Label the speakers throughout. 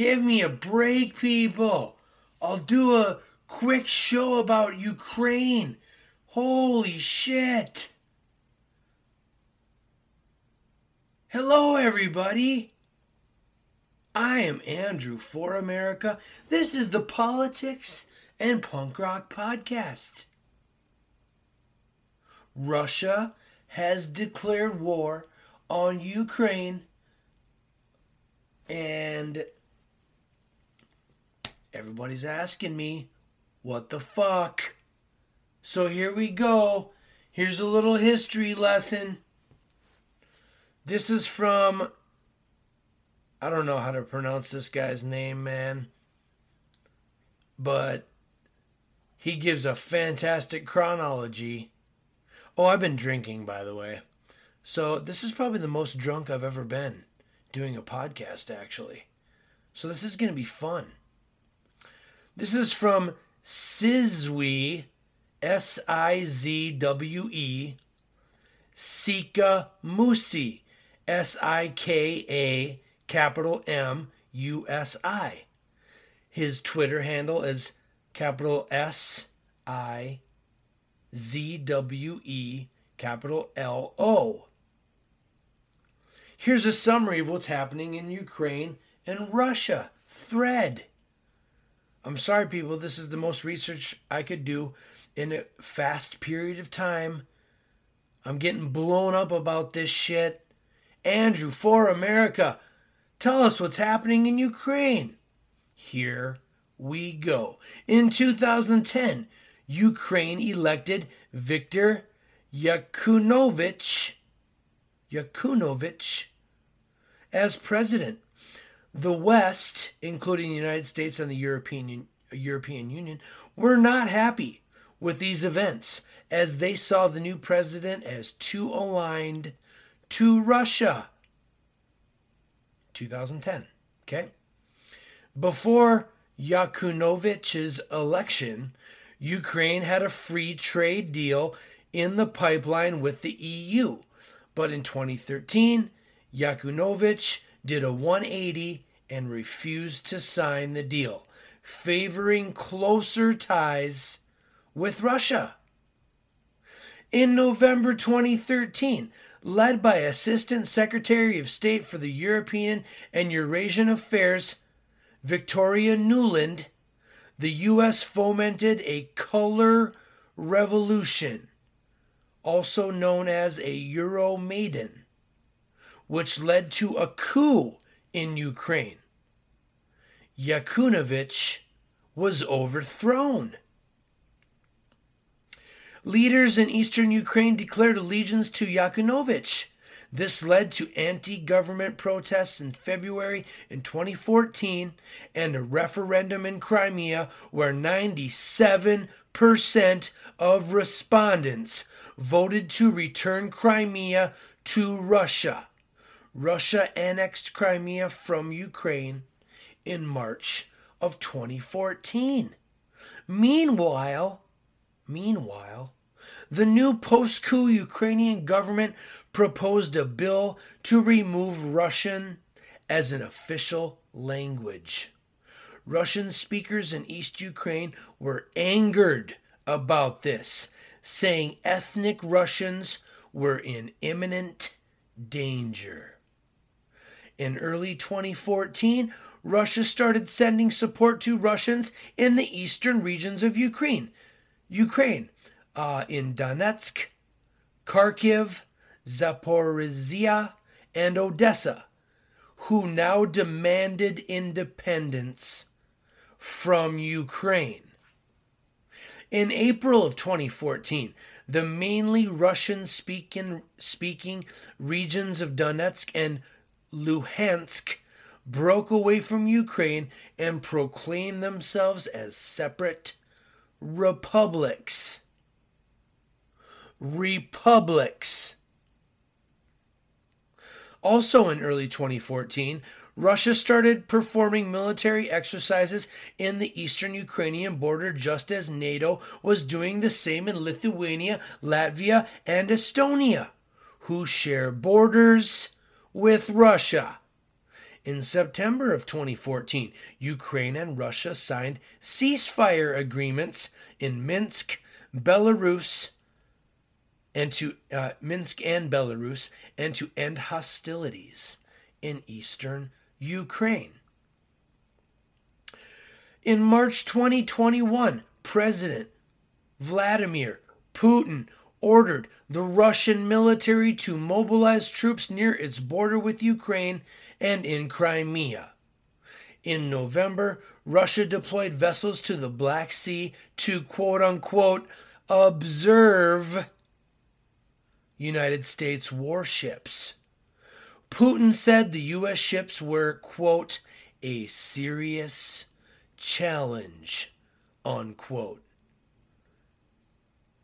Speaker 1: Give me a break, people. I'll do a quick show about Ukraine. Holy shit. Hello, everybody. I am Andrew for America. This is the Politics and Punk Rock Podcast. Russia has declared war on Ukraine and everybody's asking me, what the fuck? So here we go. Here's a little history lesson. This is from, I don't know how to pronounce this guy's name, man. But he gives a fantastic chronology. Oh, I've been drinking, by the way. So this is probably the most drunk I've ever been doing a podcast, actually. So this is going to be fun. This is from Sizwe, S I Z W E, Sika Musi, S I K A, capital M U S I. His Twitter handle is capital S I Z W E, capital L O. Here's a summary of what's happening in Ukraine and Russia. Thread. I'm sorry, people, this is the most research I could do in a fast period of time. I'm getting blown up about this shit. Andrew, for America, tell us what's happening in Ukraine. Here we go. In 2010, Ukraine elected Viktor Yakunovich Yakunovich as president. The West, including the United States and the European, European Union, were not happy with these events as they saw the new president as too aligned to Russia. 2010. Okay. Before Yakunovich's election, Ukraine had a free trade deal in the pipeline with the EU. But in 2013, Yakunovich did a 180 and refused to sign the deal, favoring closer ties with Russia. In November 2013, led by Assistant Secretary of State for the European and Eurasian Affairs, Victoria Nuland, the U.S. fomented a color revolution, also known as a Euromaidan which led to a coup in Ukraine. Yakunovich was overthrown. Leaders in eastern Ukraine declared allegiance to Yakunovich. This led to anti government protests in February in 2014 and a referendum in Crimea where 97% of respondents voted to return Crimea to Russia. Russia annexed Crimea from Ukraine in March of 2014. Meanwhile, meanwhile, the new post-coup Ukrainian government proposed a bill to remove Russian as an official language. Russian speakers in East Ukraine were angered about this, saying ethnic Russians were in imminent danger. In early 2014, Russia started sending support to Russians in the eastern regions of Ukraine. Ukraine, uh, in Donetsk, Kharkiv, Zaporizhia, and Odessa, who now demanded independence from Ukraine. In April of 2014, the mainly Russian speaking, speaking regions of Donetsk and Luhansk broke away from Ukraine and proclaimed themselves as separate republics. Republics. Also in early 2014, Russia started performing military exercises in the eastern Ukrainian border just as NATO was doing the same in Lithuania, Latvia, and Estonia, who share borders with Russia. In September of 2014, Ukraine and Russia signed ceasefire agreements in Minsk, Belarus, and to uh, Minsk and Belarus, and to end hostilities in eastern Ukraine. In March 2021, President Vladimir Putin ordered the Russian military to mobilize troops near its border with Ukraine and in Crimea. In November, Russia deployed vessels to the Black Sea to quote unquote observe United States warships. Putin said the U.S. ships were, quote, a serious challenge, unquote.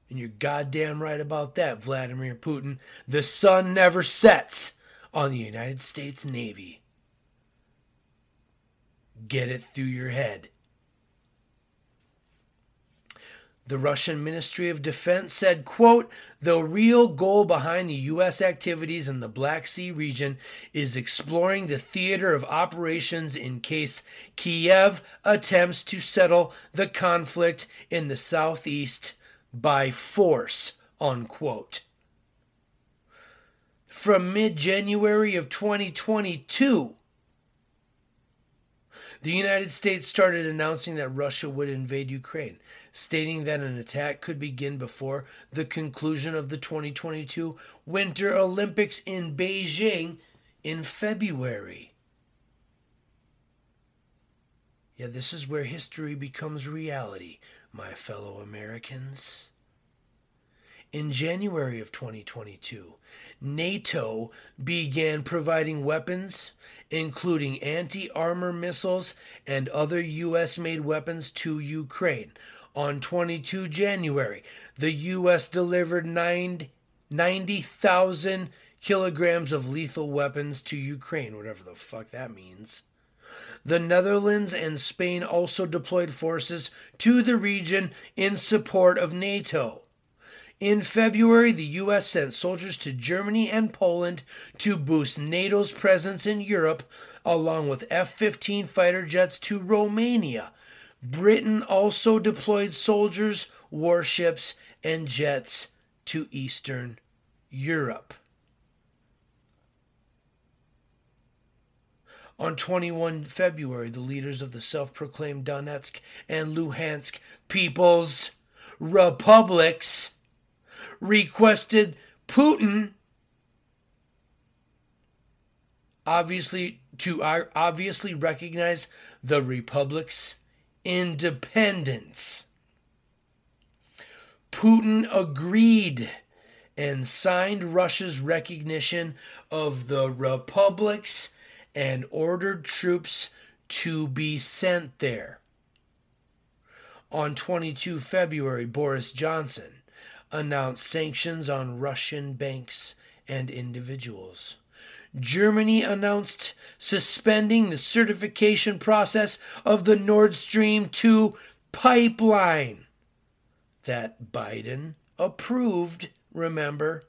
Speaker 1: And you're goddamn right about that, Vladimir Putin. The sun never sets on the United States Navy. Get it through your head. The Russian Ministry of Defense said, quote, the real goal behind the U.S. activities in the Black Sea region is exploring the theater of operations in case Kiev attempts to settle the conflict in the southeast by force, unquote. From mid January of 2022, the United States started announcing that Russia would invade Ukraine, stating that an attack could begin before the conclusion of the 2022 Winter Olympics in Beijing in February. Yeah, this is where history becomes reality, my fellow Americans. In January of 2022, NATO began providing weapons, including anti armor missiles and other U.S. made weapons, to Ukraine. On 22 January, the U.S. delivered 90,000 kilograms of lethal weapons to Ukraine, whatever the fuck that means. The Netherlands and Spain also deployed forces to the region in support of NATO. In February, the U.S. sent soldiers to Germany and Poland to boost NATO's presence in Europe, along with F 15 fighter jets to Romania. Britain also deployed soldiers, warships, and jets to Eastern Europe. On 21 February, the leaders of the self proclaimed Donetsk and Luhansk People's Republics requested Putin obviously to uh, obviously recognize the republic's independence. Putin agreed and signed Russia's recognition of the republics and ordered troops to be sent there. On 22 February, Boris Johnson announced sanctions on Russian banks and individuals. Germany announced suspending the certification process of the Nord Stream 2 pipeline that Biden approved, remember.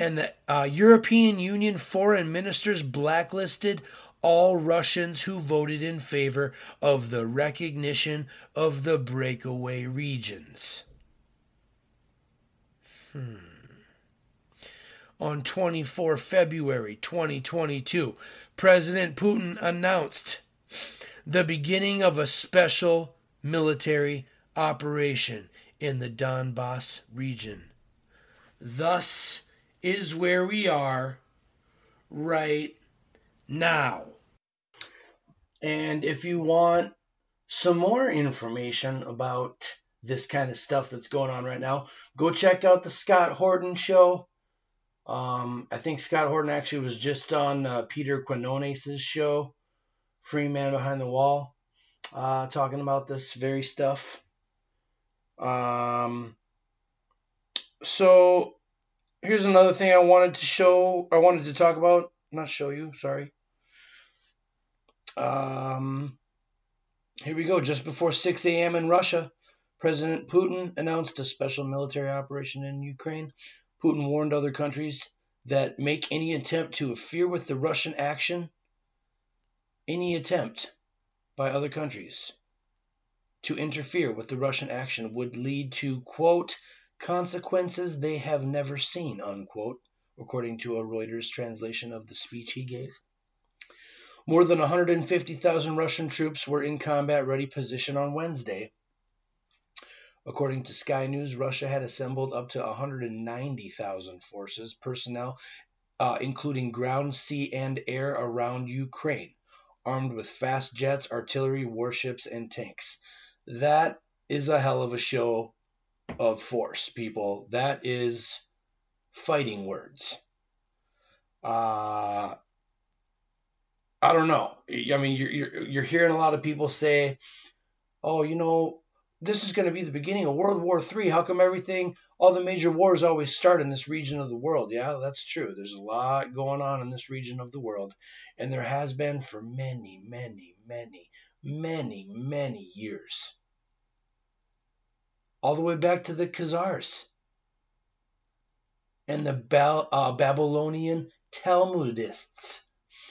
Speaker 1: And the uh, European Union foreign ministers blacklisted all Russians who voted in favor of the recognition of the breakaway regions. Hmm. On 24 February 2022, President Putin announced the beginning of a special military operation in the Donbass region. Thus is where we are right now. And if you want some more information about this kind of stuff that's going on right now, go check out the Scott Horton show. Um, I think Scott Horton actually was just on uh, Peter Quinones' show, Free Man Behind the Wall, uh, talking about this very stuff. Um, so here's another thing I wanted to show, I wanted to talk about, not show you, sorry. Um, here we go. Just before 6 a.m. in Russia, President Putin announced a special military operation in Ukraine. Putin warned other countries that make any attempt to interfere with the Russian action, any attempt by other countries to interfere with the Russian action would lead to, quote, consequences they have never seen, unquote, according to a Reuters translation of the speech he gave. More than 150,000 Russian troops were in combat ready position on Wednesday. According to Sky News, Russia had assembled up to 190,000 forces, personnel, uh, including ground, sea, and air around Ukraine, armed with fast jets, artillery, warships, and tanks. That is a hell of a show of force, people. That is fighting words. Uh, I don't know. I mean, you're, you're, you're hearing a lot of people say, oh, you know, this is going to be the beginning of World War III. How come everything, all the major wars always start in this region of the world? Yeah, that's true. There's a lot going on in this region of the world, and there has been for many, many, many, many, many years. All the way back to the Khazars and the ba- uh, Babylonian Talmudists,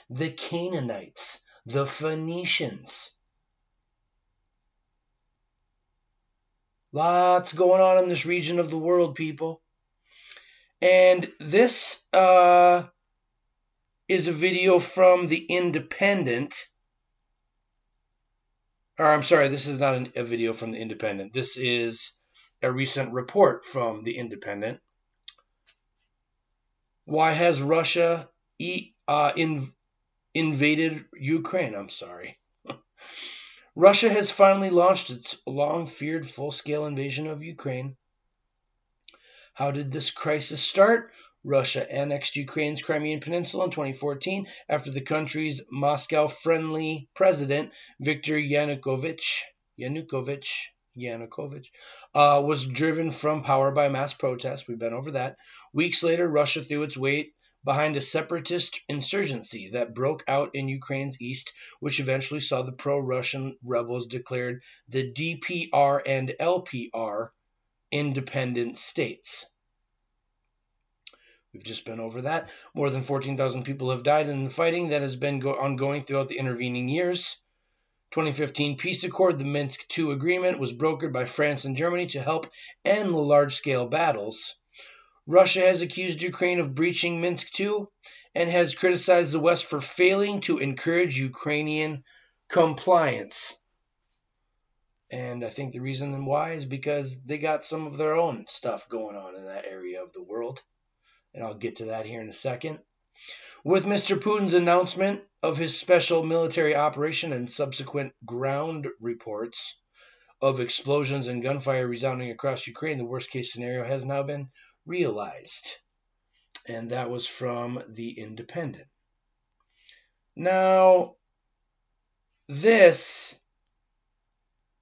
Speaker 1: the Canaanites, the Phoenicians Lots going on in this region of the world, people. And this uh, is a video from The Independent. Or, I'm sorry, this is not an, a video from The Independent. This is a recent report from The Independent. Why has Russia e- uh, in, invaded Ukraine? I'm sorry. Russia has finally launched its long feared full scale invasion of Ukraine. How did this crisis start? Russia annexed Ukraine's Crimean Peninsula in 2014 after the country's Moscow friendly president, Viktor Yanukovych, Yanukovych, Yanukovych, uh, was driven from power by mass protests. We've been over that. Weeks later, Russia threw its weight behind a separatist insurgency that broke out in Ukraine's east, which eventually saw the pro Russian rebels declared the DPR and LPR independent states. We've just been over that. More than 14,000 people have died in the fighting that has been go- ongoing throughout the intervening years. 2015 peace accord, the Minsk II agreement, was brokered by France and Germany to help end the large scale battles. Russia has accused Ukraine of breaching Minsk II and has criticized the West for failing to encourage Ukrainian compliance. And I think the reason why is because they got some of their own stuff going on in that area of the world. And I'll get to that here in a second. With Mr. Putin's announcement of his special military operation and subsequent ground reports of explosions and gunfire resounding across Ukraine, the worst case scenario has now been realized. And that was from The Independent. Now, this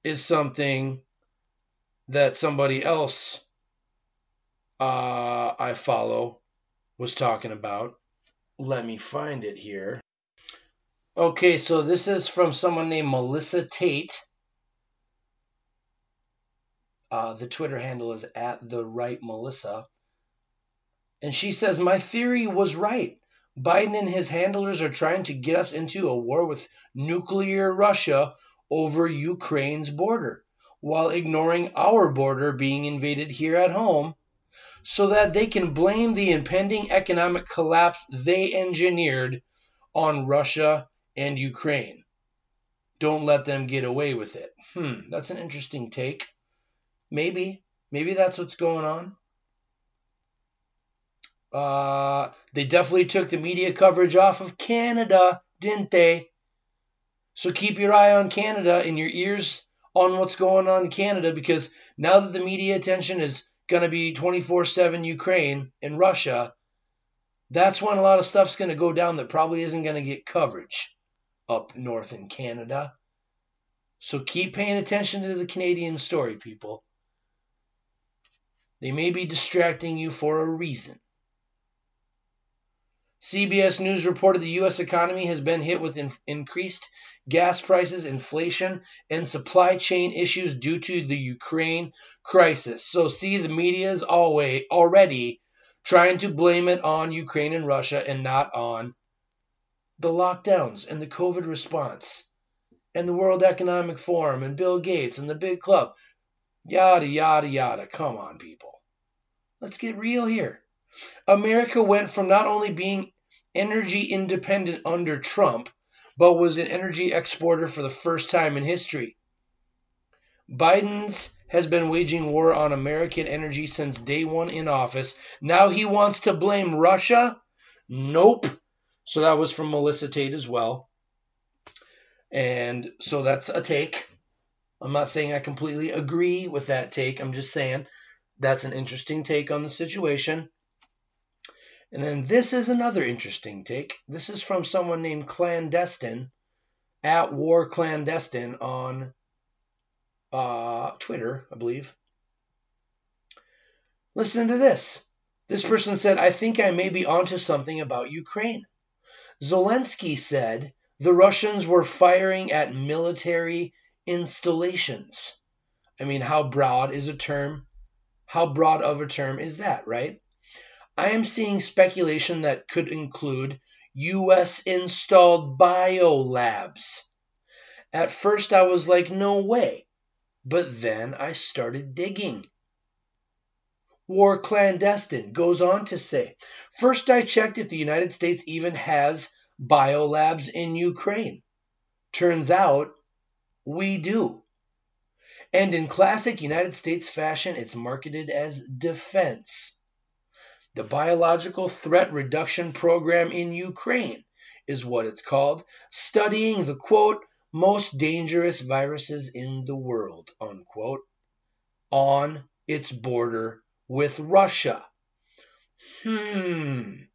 Speaker 1: is something that somebody else uh, I follow was talking about. Let me find it here. Okay, so this is from someone named Melissa Tate. Uh, the Twitter handle is at the right Melissa. And she says, My theory was right. Biden and his handlers are trying to get us into a war with nuclear Russia over Ukraine's border, while ignoring our border being invaded here at home, so that they can blame the impending economic collapse they engineered on Russia and Ukraine. Don't let them get away with it. Hmm, that's an interesting take. Maybe. Maybe that's what's going on. Uh, they definitely took the media coverage off of Canada, didn't they? So keep your eye on Canada and your ears on what's going on in Canada because now that the media attention is going to be 24 7 Ukraine and Russia, that's when a lot of stuff's going to go down that probably isn't going to get coverage up north in Canada. So keep paying attention to the Canadian story, people. They may be distracting you for a reason. CBS News reported the U.S. economy has been hit with in- increased gas prices, inflation, and supply chain issues due to the Ukraine crisis. So, see, the media is always already trying to blame it on Ukraine and Russia and not on the lockdowns and the COVID response and the World Economic Forum and Bill Gates and the big club. Yada, yada, yada. Come on, people. Let's get real here. America went from not only being energy independent under Trump, but was an energy exporter for the first time in history. Biden's has been waging war on American energy since day one in office. Now he wants to blame Russia? Nope. So that was from Melissa Tate as well. And so that's a take. I'm not saying I completely agree with that take. I'm just saying that's an interesting take on the situation. And then this is another interesting take. This is from someone named Clandestine at War Clandestine on uh, Twitter, I believe. Listen to this. This person said, I think I may be onto something about Ukraine. Zelensky said the Russians were firing at military installations. I mean, how broad is a term? How broad of a term is that, right? I am seeing speculation that could include US installed biolabs. At first, I was like, no way. But then I started digging. War Clandestine goes on to say First, I checked if the United States even has biolabs in Ukraine. Turns out we do. And in classic United States fashion, it's marketed as defense. The Biological Threat Reduction Program in Ukraine is what it's called, studying the quote, most dangerous viruses in the world, unquote, on its border with Russia. Hmm.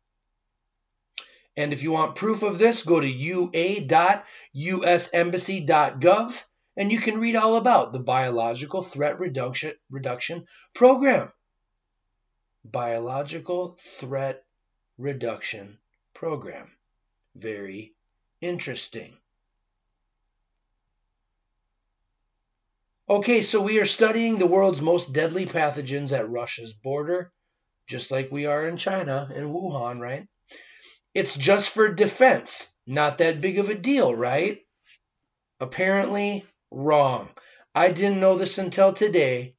Speaker 1: And if you want proof of this, go to ua.usembassy.gov and you can read all about the Biological Threat Reduction, Reduction Program. Biological Threat Reduction Program. Very interesting. Okay, so we are studying the world's most deadly pathogens at Russia's border, just like we are in China, in Wuhan, right? It's just for defense. Not that big of a deal, right? Apparently, wrong. I didn't know this until today,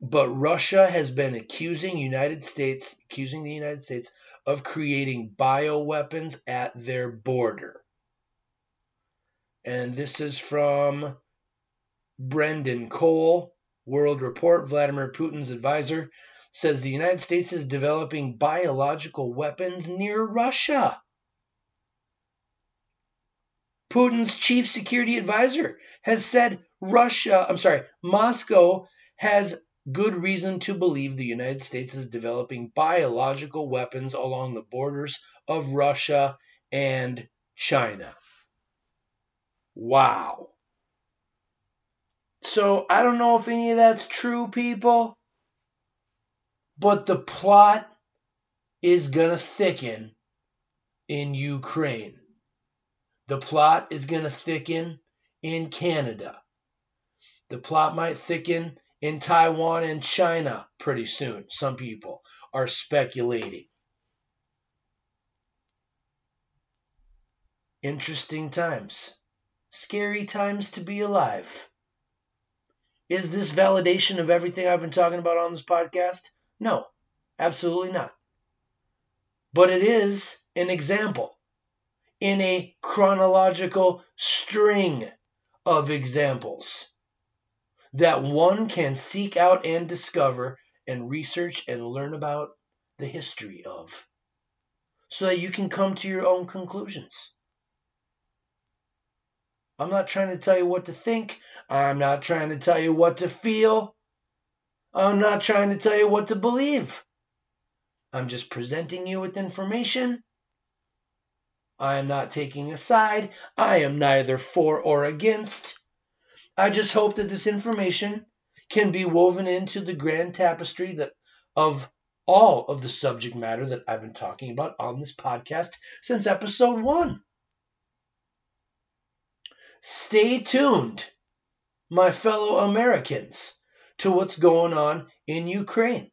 Speaker 1: but Russia has been accusing United States, accusing the United States of creating bioweapons at their border. And this is from Brendan Cole, World Report, Vladimir Putin's advisor, says the United States is developing biological weapons near Russia. Putin's chief security advisor has said Russia, I'm sorry, Moscow has good reason to believe the United States is developing biological weapons along the borders of Russia and China. Wow. So I don't know if any of that's true, people, but the plot is going to thicken in Ukraine. The plot is going to thicken in Canada. The plot might thicken in Taiwan and China pretty soon. Some people are speculating. Interesting times. Scary times to be alive. Is this validation of everything I've been talking about on this podcast? No, absolutely not. But it is an example in a chronological string of examples that one can seek out and discover and research and learn about the history of so that you can come to your own conclusions. I'm not trying to tell you what to think. I'm not trying to tell you what to feel. I'm not trying to tell you what to believe. I'm just presenting you with information. I am not taking a side. I am neither for or against. I just hope that this information can be woven into the grand tapestry that of all of the subject matter that I've been talking about on this podcast since episode 1. Stay tuned, my fellow Americans, to what's going on in Ukraine.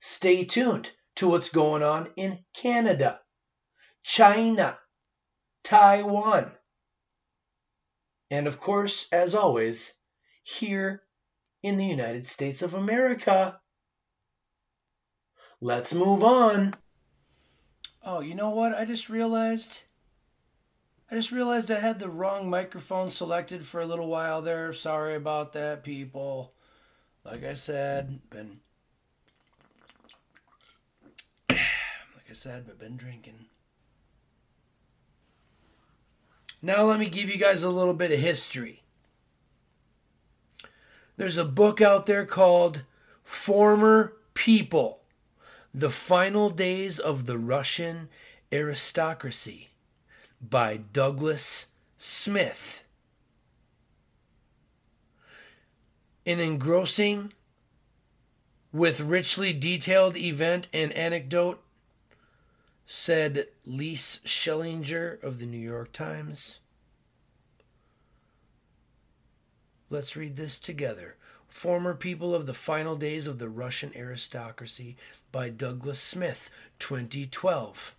Speaker 1: Stay tuned to what's going on in Canada, China, Taiwan, and of course, as always, here in the United States of America. Let's move on. Oh, you know what? I just realized. I just realized I had the wrong microphone selected for a little while there. Sorry about that, people. Like I said, been. Like I said, but been drinking. Now, let me give you guys a little bit of history. There's a book out there called Former People The Final Days of the Russian Aristocracy by Douglas Smith. An engrossing, with richly detailed event and anecdote said Lise Schellinger of the New York Times. Let's read this together. Former People of the Final Days of the Russian Aristocracy by Douglas Smith, 2012.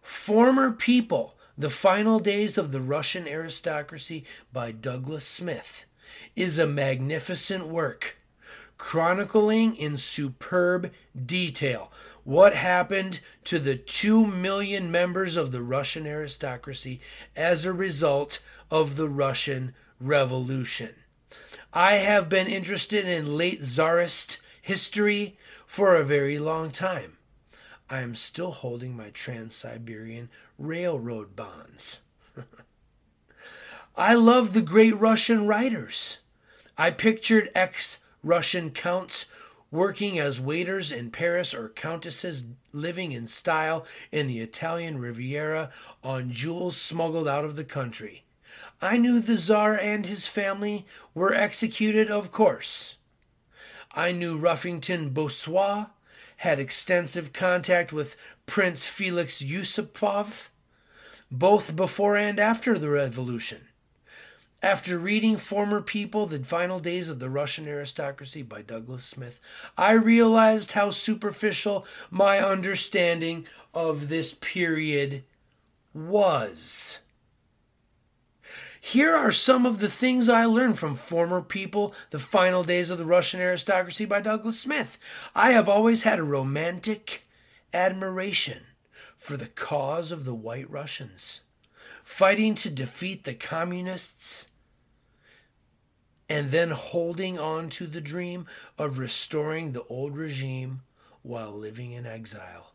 Speaker 1: Former People, The Final Days of the Russian Aristocracy by Douglas Smith is a magnificent work chronicling in superb detail what happened to the 2 million members of the Russian aristocracy as a result of the Russian Revolution. I have been interested in late Tsarist history for a very long time. I am still holding my Trans Siberian Railroad bonds. I love the great Russian writers. I pictured ex Russian counts working as waiters in Paris or countesses living in style in the Italian Riviera on jewels smuggled out of the country. I knew the Czar and his family were executed, of course. I knew Ruffington Bossois had extensive contact with Prince Felix Yusupov, both before and after the revolution. After reading Former People, The Final Days of the Russian Aristocracy by Douglas Smith, I realized how superficial my understanding of this period was. Here are some of the things I learned from Former People, The Final Days of the Russian Aristocracy by Douglas Smith. I have always had a romantic admiration for the cause of the White Russians, fighting to defeat the Communists and then holding on to the dream of restoring the old regime while living in exile.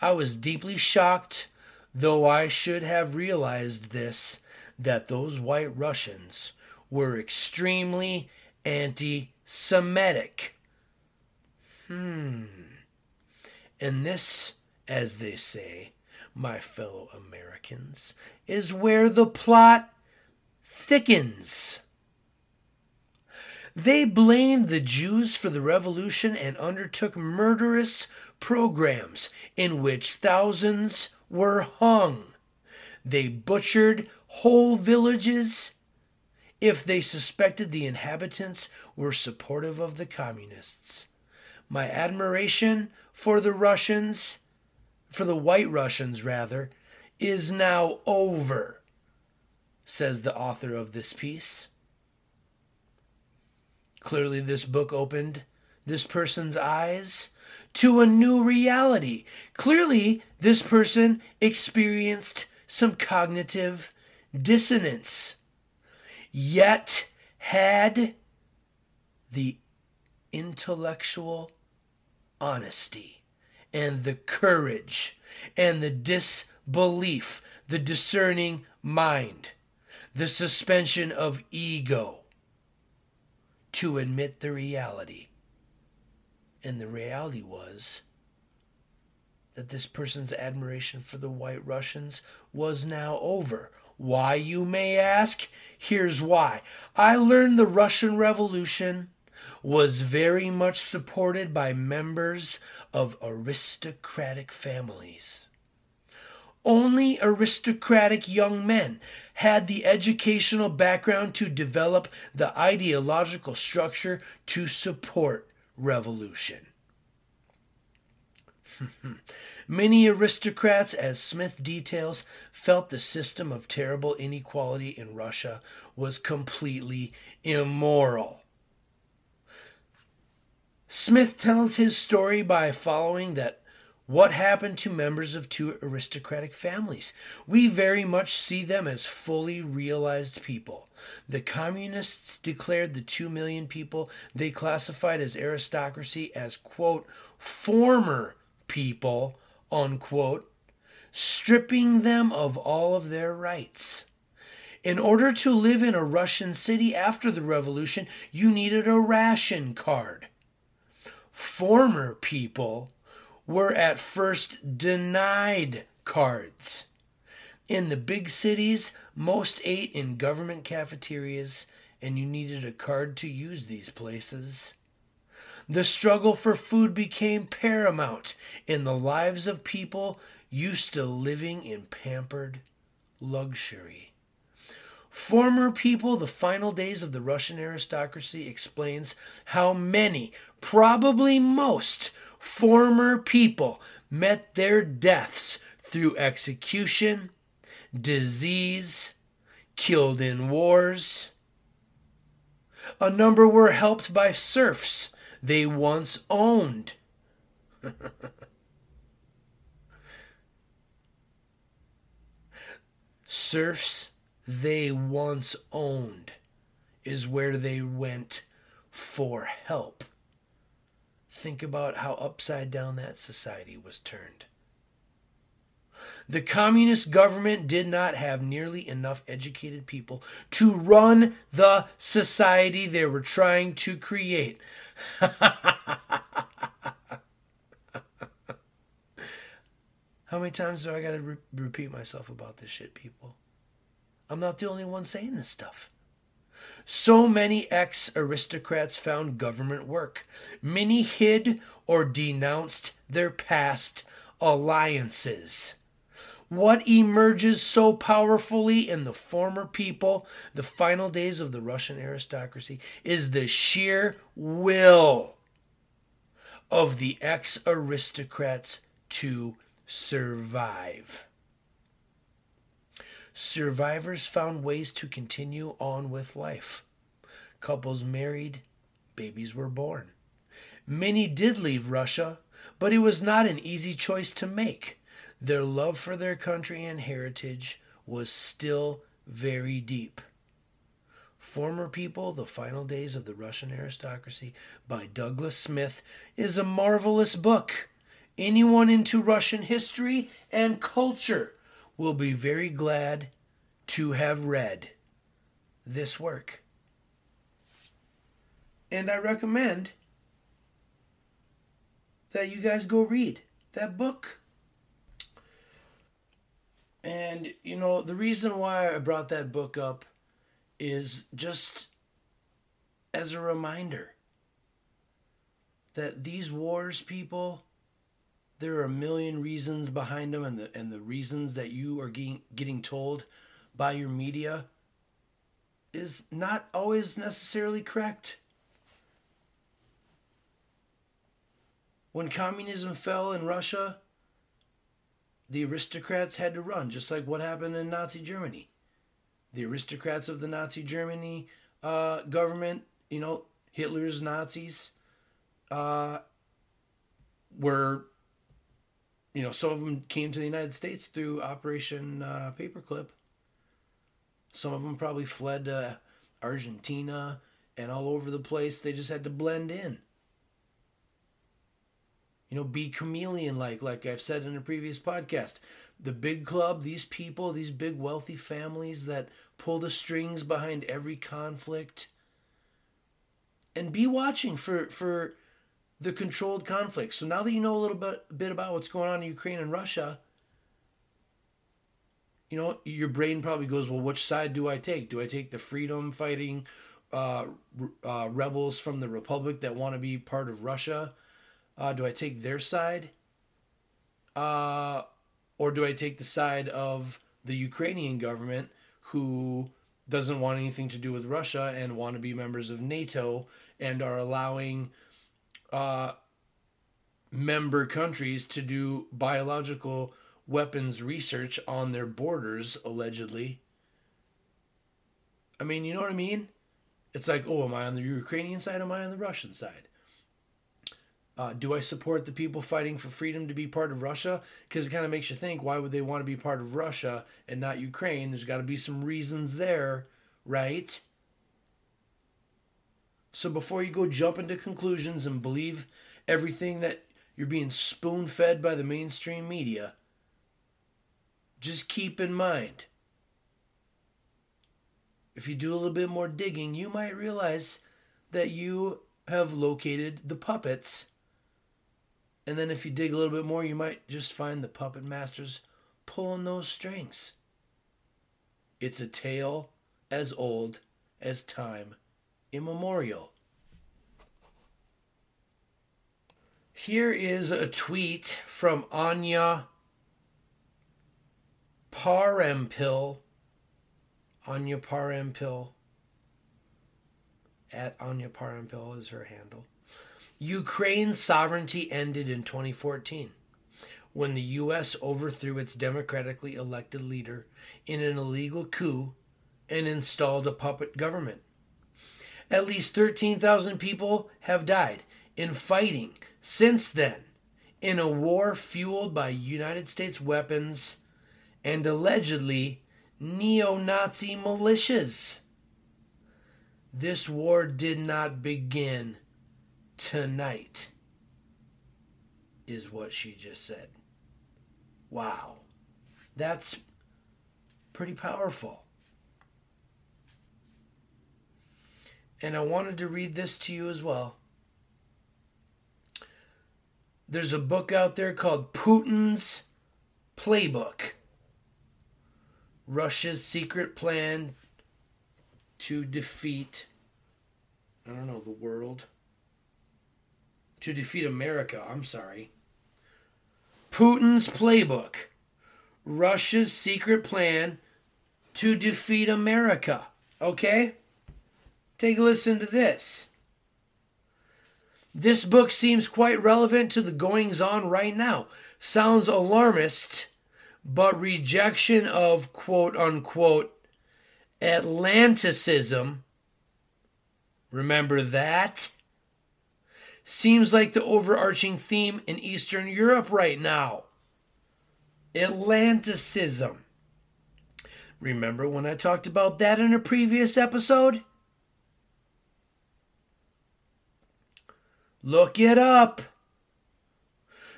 Speaker 1: I was deeply shocked, though I should have realized this, that those white Russians were extremely anti Semitic. Hmm. And this, as they say, my fellow Americans, is where the plot thickens. They blamed the Jews for the revolution and undertook murderous programs in which thousands were hung. They butchered whole villages if they suspected the inhabitants were supportive of the communists. My admiration for the Russians, for the white Russians rather, is now over, says the author of this piece. Clearly, this book opened this person's eyes to a new reality. Clearly, this person experienced some cognitive dissonance, yet had the intellectual honesty and the courage and the disbelief, the discerning mind, the suspension of ego to admit the reality. And the reality was that this person's admiration for the White Russians was now over. Why, you may ask? Here's why. I learned the Russian Revolution was very much supported by members of aristocratic families. Only aristocratic young men had the educational background to develop the ideological structure to support revolution. Many aristocrats, as Smith details, felt the system of terrible inequality in Russia was completely immoral. Smith tells his story by following that what happened to members of two aristocratic families? We very much see them as fully realized people. The communists declared the two million people they classified as aristocracy as, quote, former people, unquote, stripping them of all of their rights. In order to live in a Russian city after the revolution, you needed a ration card. Former people were at first denied cards. In the big cities, most ate in government cafeterias, and you needed a card to use these places. The struggle for food became paramount in the lives of people used to living in pampered luxury. Former People, The Final Days of the Russian Aristocracy explains how many, probably most, former people met their deaths through execution, disease, killed in wars. A number were helped by serfs they once owned. serfs they once owned is where they went for help. Think about how upside down that society was turned. The communist government did not have nearly enough educated people to run the society they were trying to create. How many times do I got to re- repeat myself about this shit, people? I'm not the only one saying this stuff. So many ex aristocrats found government work. Many hid or denounced their past alliances. What emerges so powerfully in the former people, the final days of the Russian aristocracy, is the sheer will of the ex aristocrats to survive. Survivors found ways to continue on with life. Couples married, babies were born. Many did leave Russia, but it was not an easy choice to make. Their love for their country and heritage was still very deep. Former People, The Final Days of the Russian Aristocracy by Douglas Smith is a marvelous book. Anyone into Russian history and culture will be very glad to have read this work. And I recommend that you guys go read that book. And, you know, the reason why I brought that book up is just as a reminder that these wars, people, there are a million reasons behind them, and the and the reasons that you are getting getting told by your media is not always necessarily correct. When communism fell in Russia, the aristocrats had to run, just like what happened in Nazi Germany. The aristocrats of the Nazi Germany uh, government, you know, Hitler's Nazis, uh, were you know, some of them came to the United States through Operation uh, Paperclip. Some of them probably fled to Argentina and all over the place. They just had to blend in. You know, be chameleon like, like I've said in a previous podcast. The big club, these people, these big wealthy families that pull the strings behind every conflict. And be watching for for the controlled conflict. So now that you know a little bit, bit about what's going on in Ukraine and Russia, you know, your brain probably goes, well, which side do I take? Do I take the freedom fighting uh, uh, rebels from the Republic that want to be part of Russia? Uh, do I take their side? Uh, or do I take the side of the Ukrainian government who doesn't want anything to do with Russia and want to be members of NATO and are allowing uh, member countries to do biological weapons research on their borders, allegedly. I mean, you know what I mean? It's like, oh, am I on the Ukrainian side? Am I on the Russian side? Uh, do I support the people fighting for freedom to be part of Russia? Because it kind of makes you think, why would they want to be part of Russia and not Ukraine? There's got to be some reasons there, right? So before you go jump into conclusions and believe everything that you're being spoon fed by the mainstream media, just keep in mind if you do a little bit more digging, you might realize that you have located the puppets. And then if you dig a little bit more, you might just find the puppet masters pulling those strings. It's a tale as old as time immemorial. Here is a tweet from Anya Parampil. Anya Parampil. At Anya Parampil is her handle. Ukraine's sovereignty ended in 2014 when the U.S. overthrew its democratically elected leader in an illegal coup and installed a puppet government. At least 13,000 people have died in fighting since then in a war fueled by United States weapons and allegedly neo Nazi militias. This war did not begin tonight, is what she just said. Wow. That's pretty powerful. And I wanted to read this to you as well. There's a book out there called Putin's Playbook Russia's secret plan to defeat, I don't know, the world. To defeat America, I'm sorry. Putin's playbook. Russia's secret plan to defeat America. Okay? Take a listen to this. This book seems quite relevant to the goings on right now. Sounds alarmist but rejection of quote unquote Atlanticism, remember that? Seems like the overarching theme in Eastern Europe right now. Atlanticism. Remember when I talked about that in a previous episode? Look it up.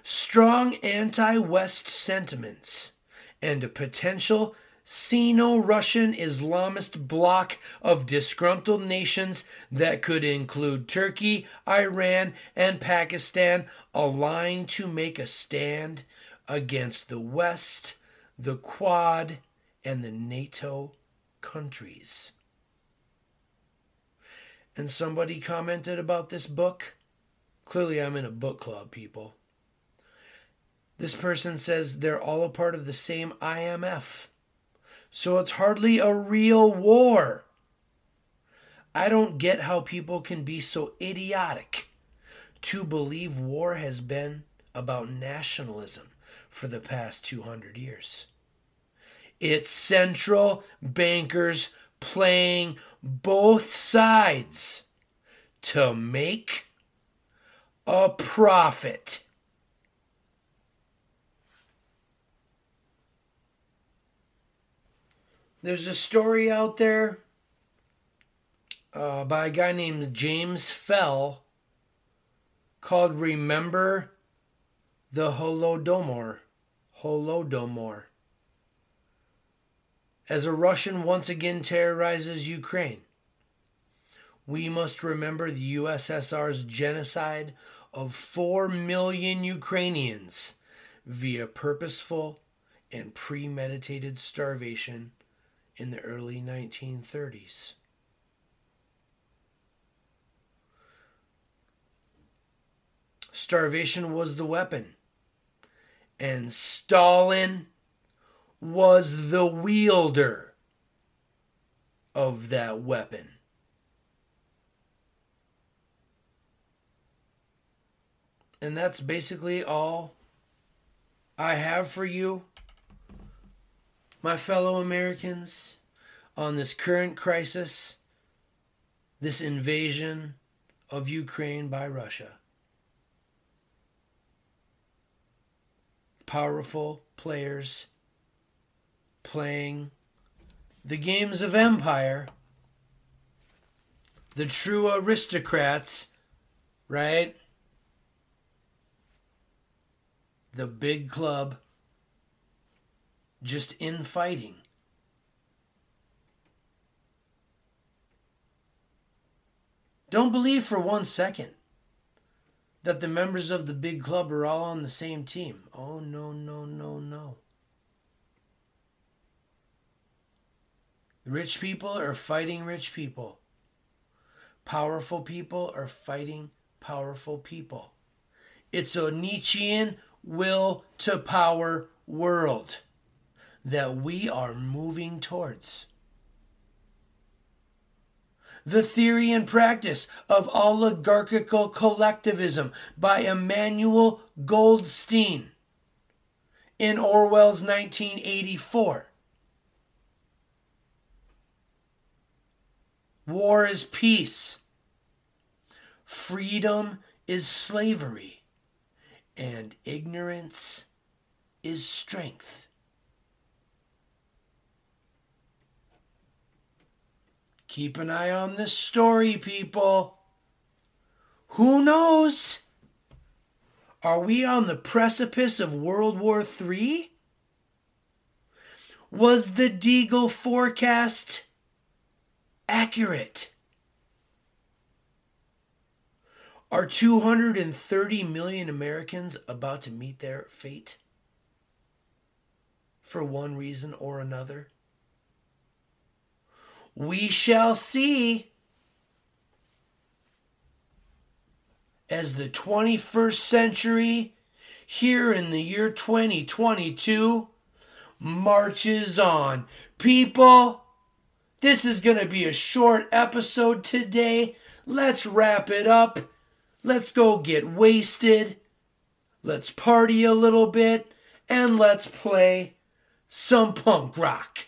Speaker 1: Strong anti West sentiments and a potential Sino Russian Islamist bloc of disgruntled nations that could include Turkey, Iran, and Pakistan align to make a stand against the West, the Quad, and the NATO countries. And somebody commented about this book. Clearly, I'm in a book club, people. This person says they're all a part of the same IMF. So it's hardly a real war. I don't get how people can be so idiotic to believe war has been about nationalism for the past 200 years. It's central bankers playing both sides to make a profit. There's a story out there uh, by a guy named James Fell called Remember the Holodomor. Holodomor. As a Russian once again terrorizes Ukraine, we must remember the USSR's genocide of 4 million Ukrainians via purposeful and premeditated starvation in the early 1930s. Starvation was the weapon, and Stalin was the wielder of that weapon. And that's basically all I have for you, my fellow Americans, on this current crisis, this invasion of Ukraine by Russia. Powerful players playing the games of empire, the true aristocrats, right? The big club, just infighting. Don't believe for one second that the members of the big club are all on the same team. Oh, no, no, no, no. Rich people are fighting rich people. Powerful people are fighting powerful people. It's a Nietzschean will to power world that we are moving towards. The Theory and Practice of Oligarchical Collectivism by Emmanuel Goldstein in Orwell's 1984. War is peace. Freedom is slavery. And ignorance is strength. Keep an eye on this story, people. Who knows? Are we on the precipice of World War III? Was the Deagle forecast accurate? Are 230 million Americans about to meet their fate? For one reason or another? We shall see. As the 21st century, here in the year 2022, marches on. People, this is going to be a short episode today. Let's wrap it up. Let's go get wasted. Let's party a little bit. And let's play some punk rock.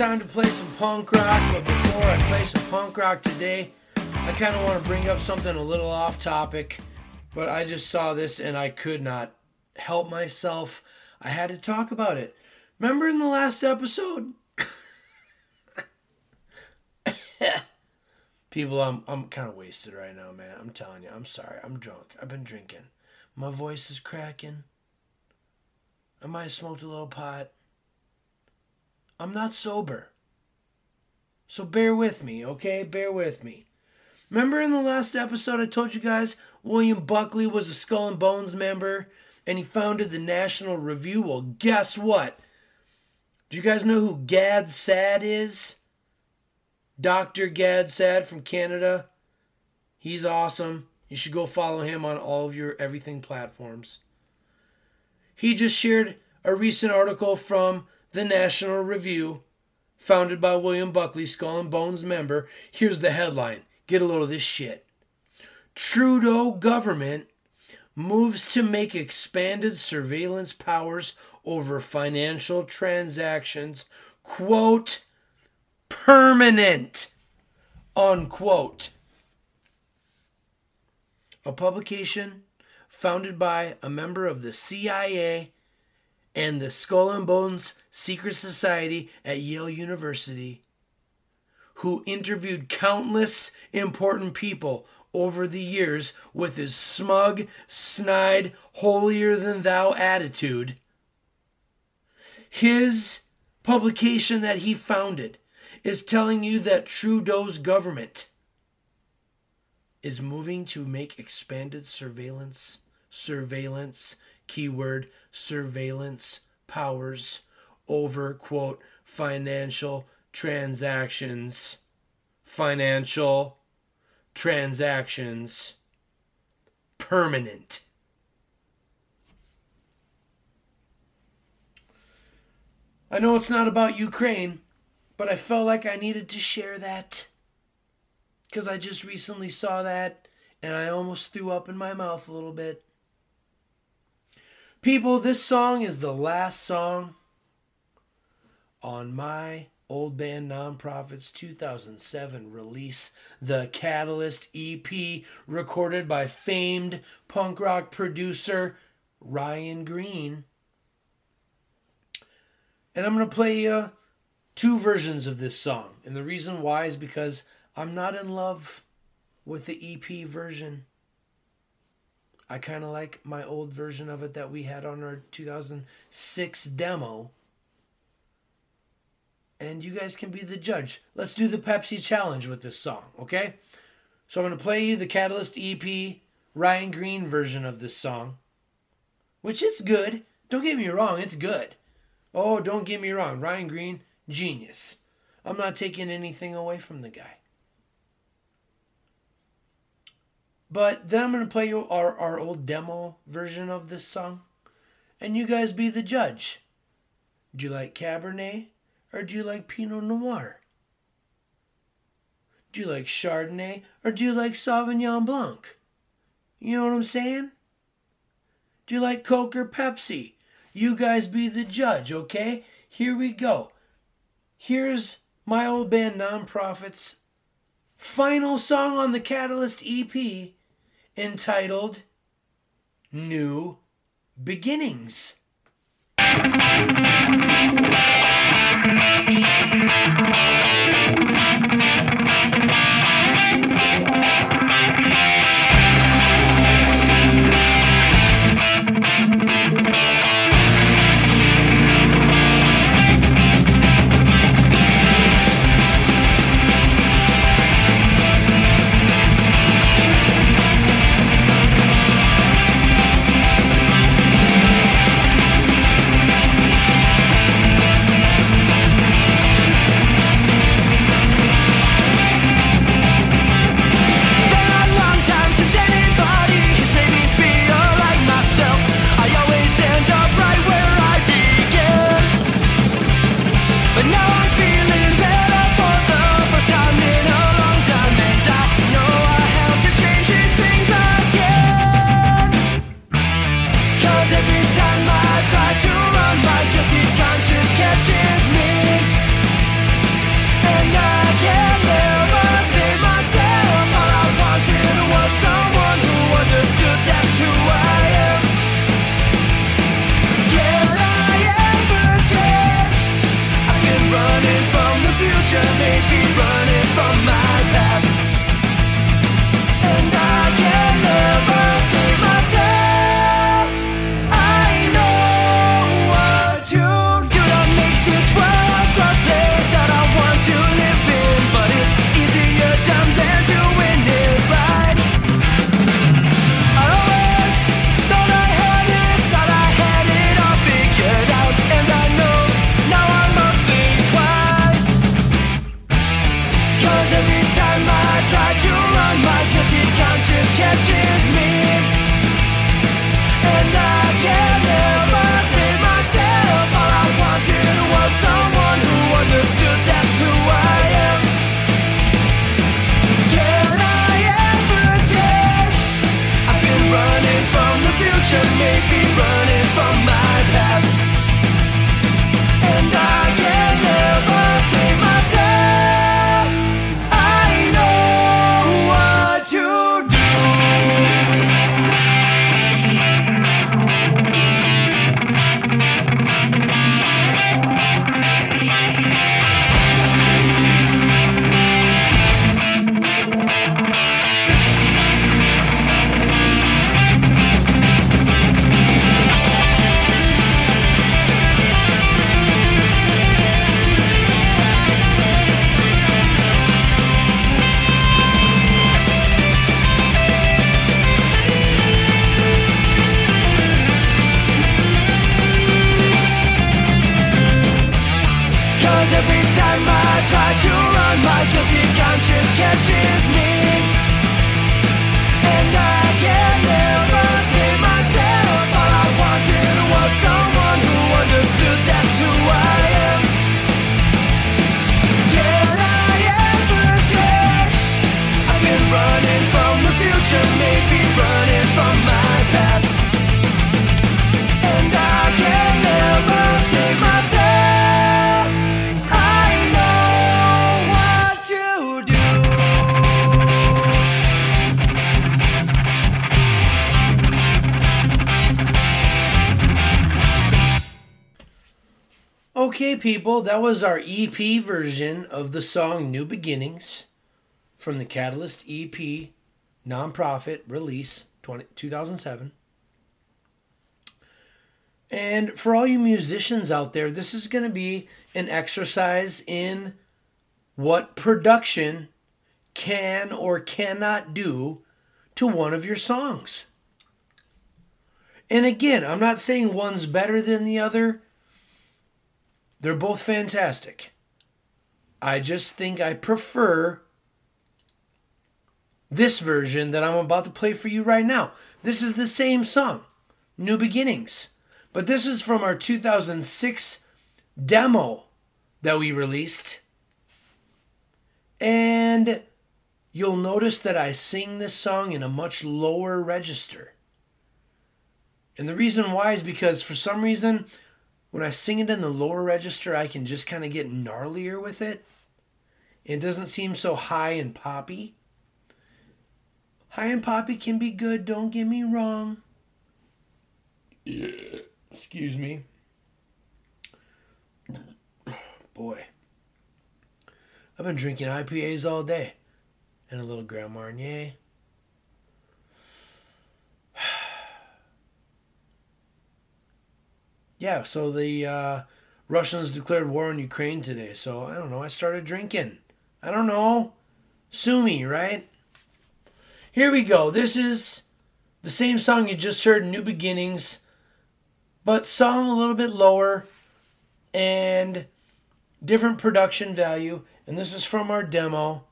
Speaker 1: Time to play some punk rock, but before I play some punk rock today, I kind of want to bring up something a little off topic, but I just saw this and I could not help myself. I had to talk about it. Remember in the last episode? People, I'm I'm kind of wasted right now, man. I'm telling you, I'm sorry. I'm drunk. I've been drinking. My voice is cracking. I might have smoked a little pot. I'm not sober. So bear with me, okay? Bear with me. Remember in the last episode I told you guys William Buckley was a Skull and Bones member and he founded the National Review? Well, guess what? Do you guys know who Gad Saad is? Dr. Gad Saad from Canada. He's awesome. You should go follow him on all of your everything platforms. He just shared a recent article from the National Review, founded by William Buckley, Skull and Bones member. Here's the headline Get a load of this shit. Trudeau government moves to make expanded surveillance powers over financial transactions, quote, permanent, unquote. A publication founded by a member of the CIA and the Skull and Bones Secret Society at Yale University, who interviewed countless important people over the years with his smug, snide, holier than thou attitude. His publication that he founded is telling you that Trudeau's government is moving to make expanded surveillance, surveillance, keyword, surveillance powers over, quote, financial transactions, financial transactions, permanent. I know it's not about Ukraine, but I felt like I needed to share that because I just recently saw that and I almost threw up in my mouth a little bit. People, this song is the last song on my old band Non-Prophet's 2007 release, the Catalyst EP, recorded by famed punk rock producer Ryan Greene. And I'm going to play you two versions of this song. And the reason why is because I'm not in love with the EP version. I kind of like my old version of it that we had on our 2006 demo. And you guys can be the judge. Let's do the Pepsi challenge with this song, okay? So I'm going to play you the Catalyst EP Ryan Greene version of this song, which is good. Don't get me wrong, it's good. Oh, don't get me wrong. Ryan Greene, genius. I'm not taking anything away from the guy. But then I'm going to play you our, our old demo version of this song. And you guys be the judge. Do you like Cabernet or do you like Pinot Noir? Do you like Chardonnay or do you like Sauvignon Blanc? You know what I'm saying? Do you like Coke or Pepsi? You guys be the judge, okay? Here we go. Here's my old band Non-Prophet's final song on the Catalyst EP entitled New Beginnings. People, that was our EP version of the song New Beginnings from the Catalyst EP Non-Prophet release 20, 2007. And for all you musicians out there, this is going to be an exercise in what production can or cannot do to one of your songs. And again, I'm not saying one's better than the other. They're both fantastic. I just think I prefer this version that I'm about to play for you right now. This is the same song, New Beginnings, but this is from our 2006 demo that we released. And you'll notice that I sing this song in a much lower register. And the reason why is because for some reason, when I sing it in the lower register, I can just kind of get gnarlier with it. It doesn't seem so high and poppy. High and poppy can be good, don't get me wrong. Excuse me. Boy. I've been drinking IPAs all day. And a little Grand Marnier. Yeah, so the uh, Russians declared war on Ukraine today. So I don't know. I started drinking. I don't know. Sue me, right? Here we go. This is the same song you just heard, New Beginnings, but sung a little bit lower and different production value. And this is from our demo.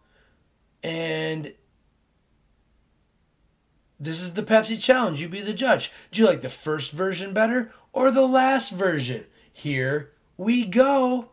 Speaker 1: And this is the Pepsi Challenge. You be the judge. Do you like the first version better or the last version? Here we go.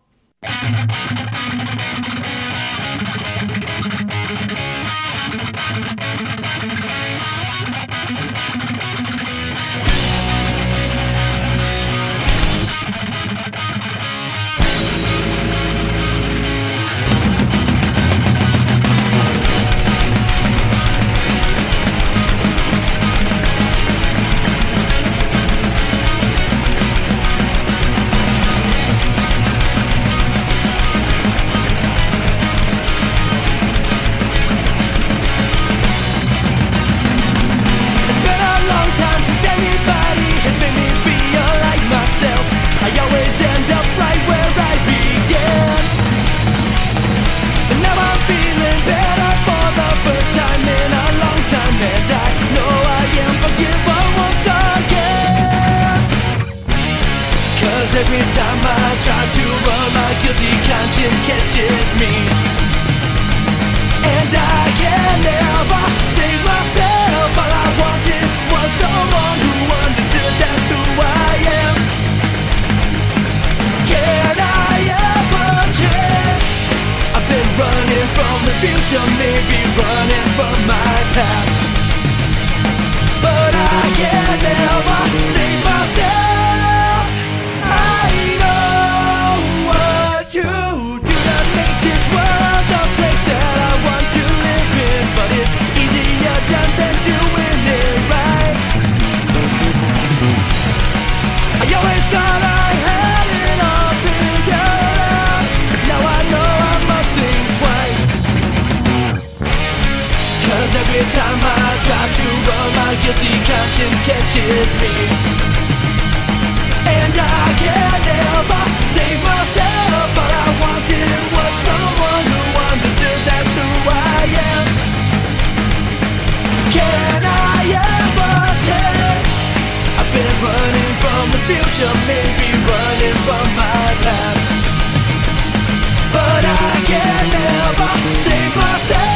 Speaker 2: Guilty conscience catches me. And I can never save myself. All I wanted was someone who understood that's who I am. Can I ever change? I've been running from the future, maybe running from my past. But I can never save myself. Time I to run, my guilty conscience catches me. And I can never save myself. All I wanted was someone who understood that's who I am. Can I ever change? I've been running from the future, maybe running from my past. But try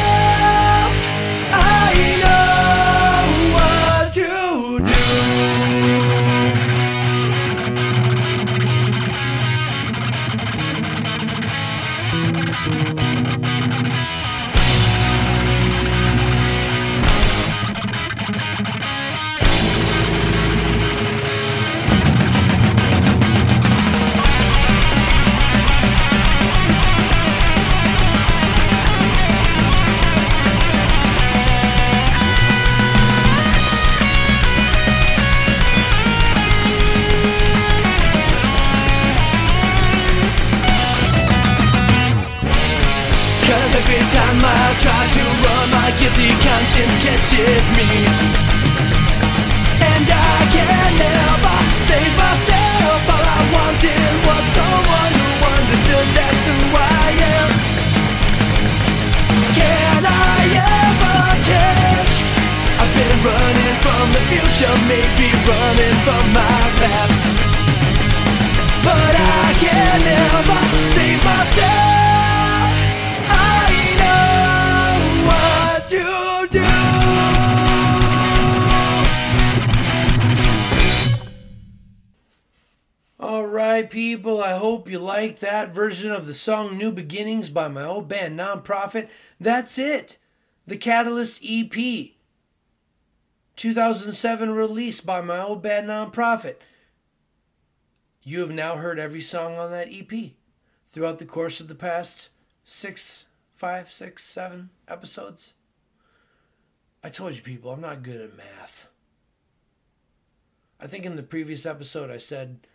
Speaker 1: song New Beginnings by my old band Non-Prophet. That's it. The Catalyst EP. 2007 release by my old band Non-Prophet. You have now heard every song on that EP throughout the course of the past six, five, six, seven episodes. I told you, people, I'm not good at math. I think in the previous episode I said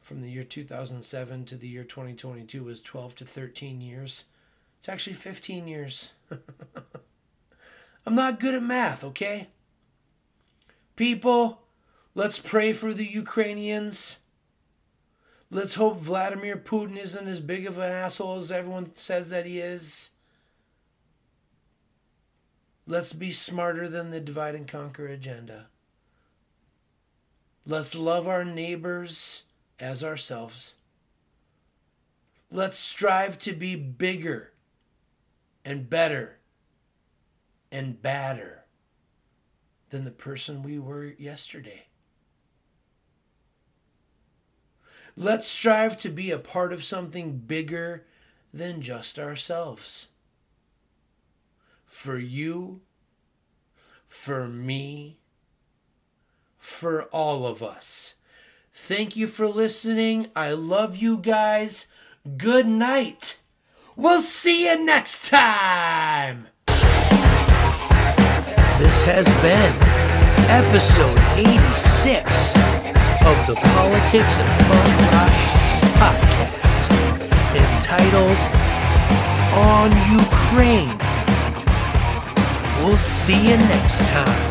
Speaker 1: from the year 2007 to the year 2022 was 12 to 13 years. It's actually 15 years. I'm not good at math, okay? People, let's pray for the Ukrainians. Let's hope Vladimir Putin isn't as big of an asshole as everyone says that he is. Let's be smarter than the divide and conquer agenda. Let's love our neighbors as ourselves. Let's strive to be bigger and better and badder than the person we were yesterday. Let's strive to be a part of something bigger than just ourselves. For you, for me, for all of us. Thank you for listening. I love you guys. Good night. We'll see you next time. This has been episode 86 of the Politics of Punk Rock podcast entitled On Ukraine. We'll see you next time.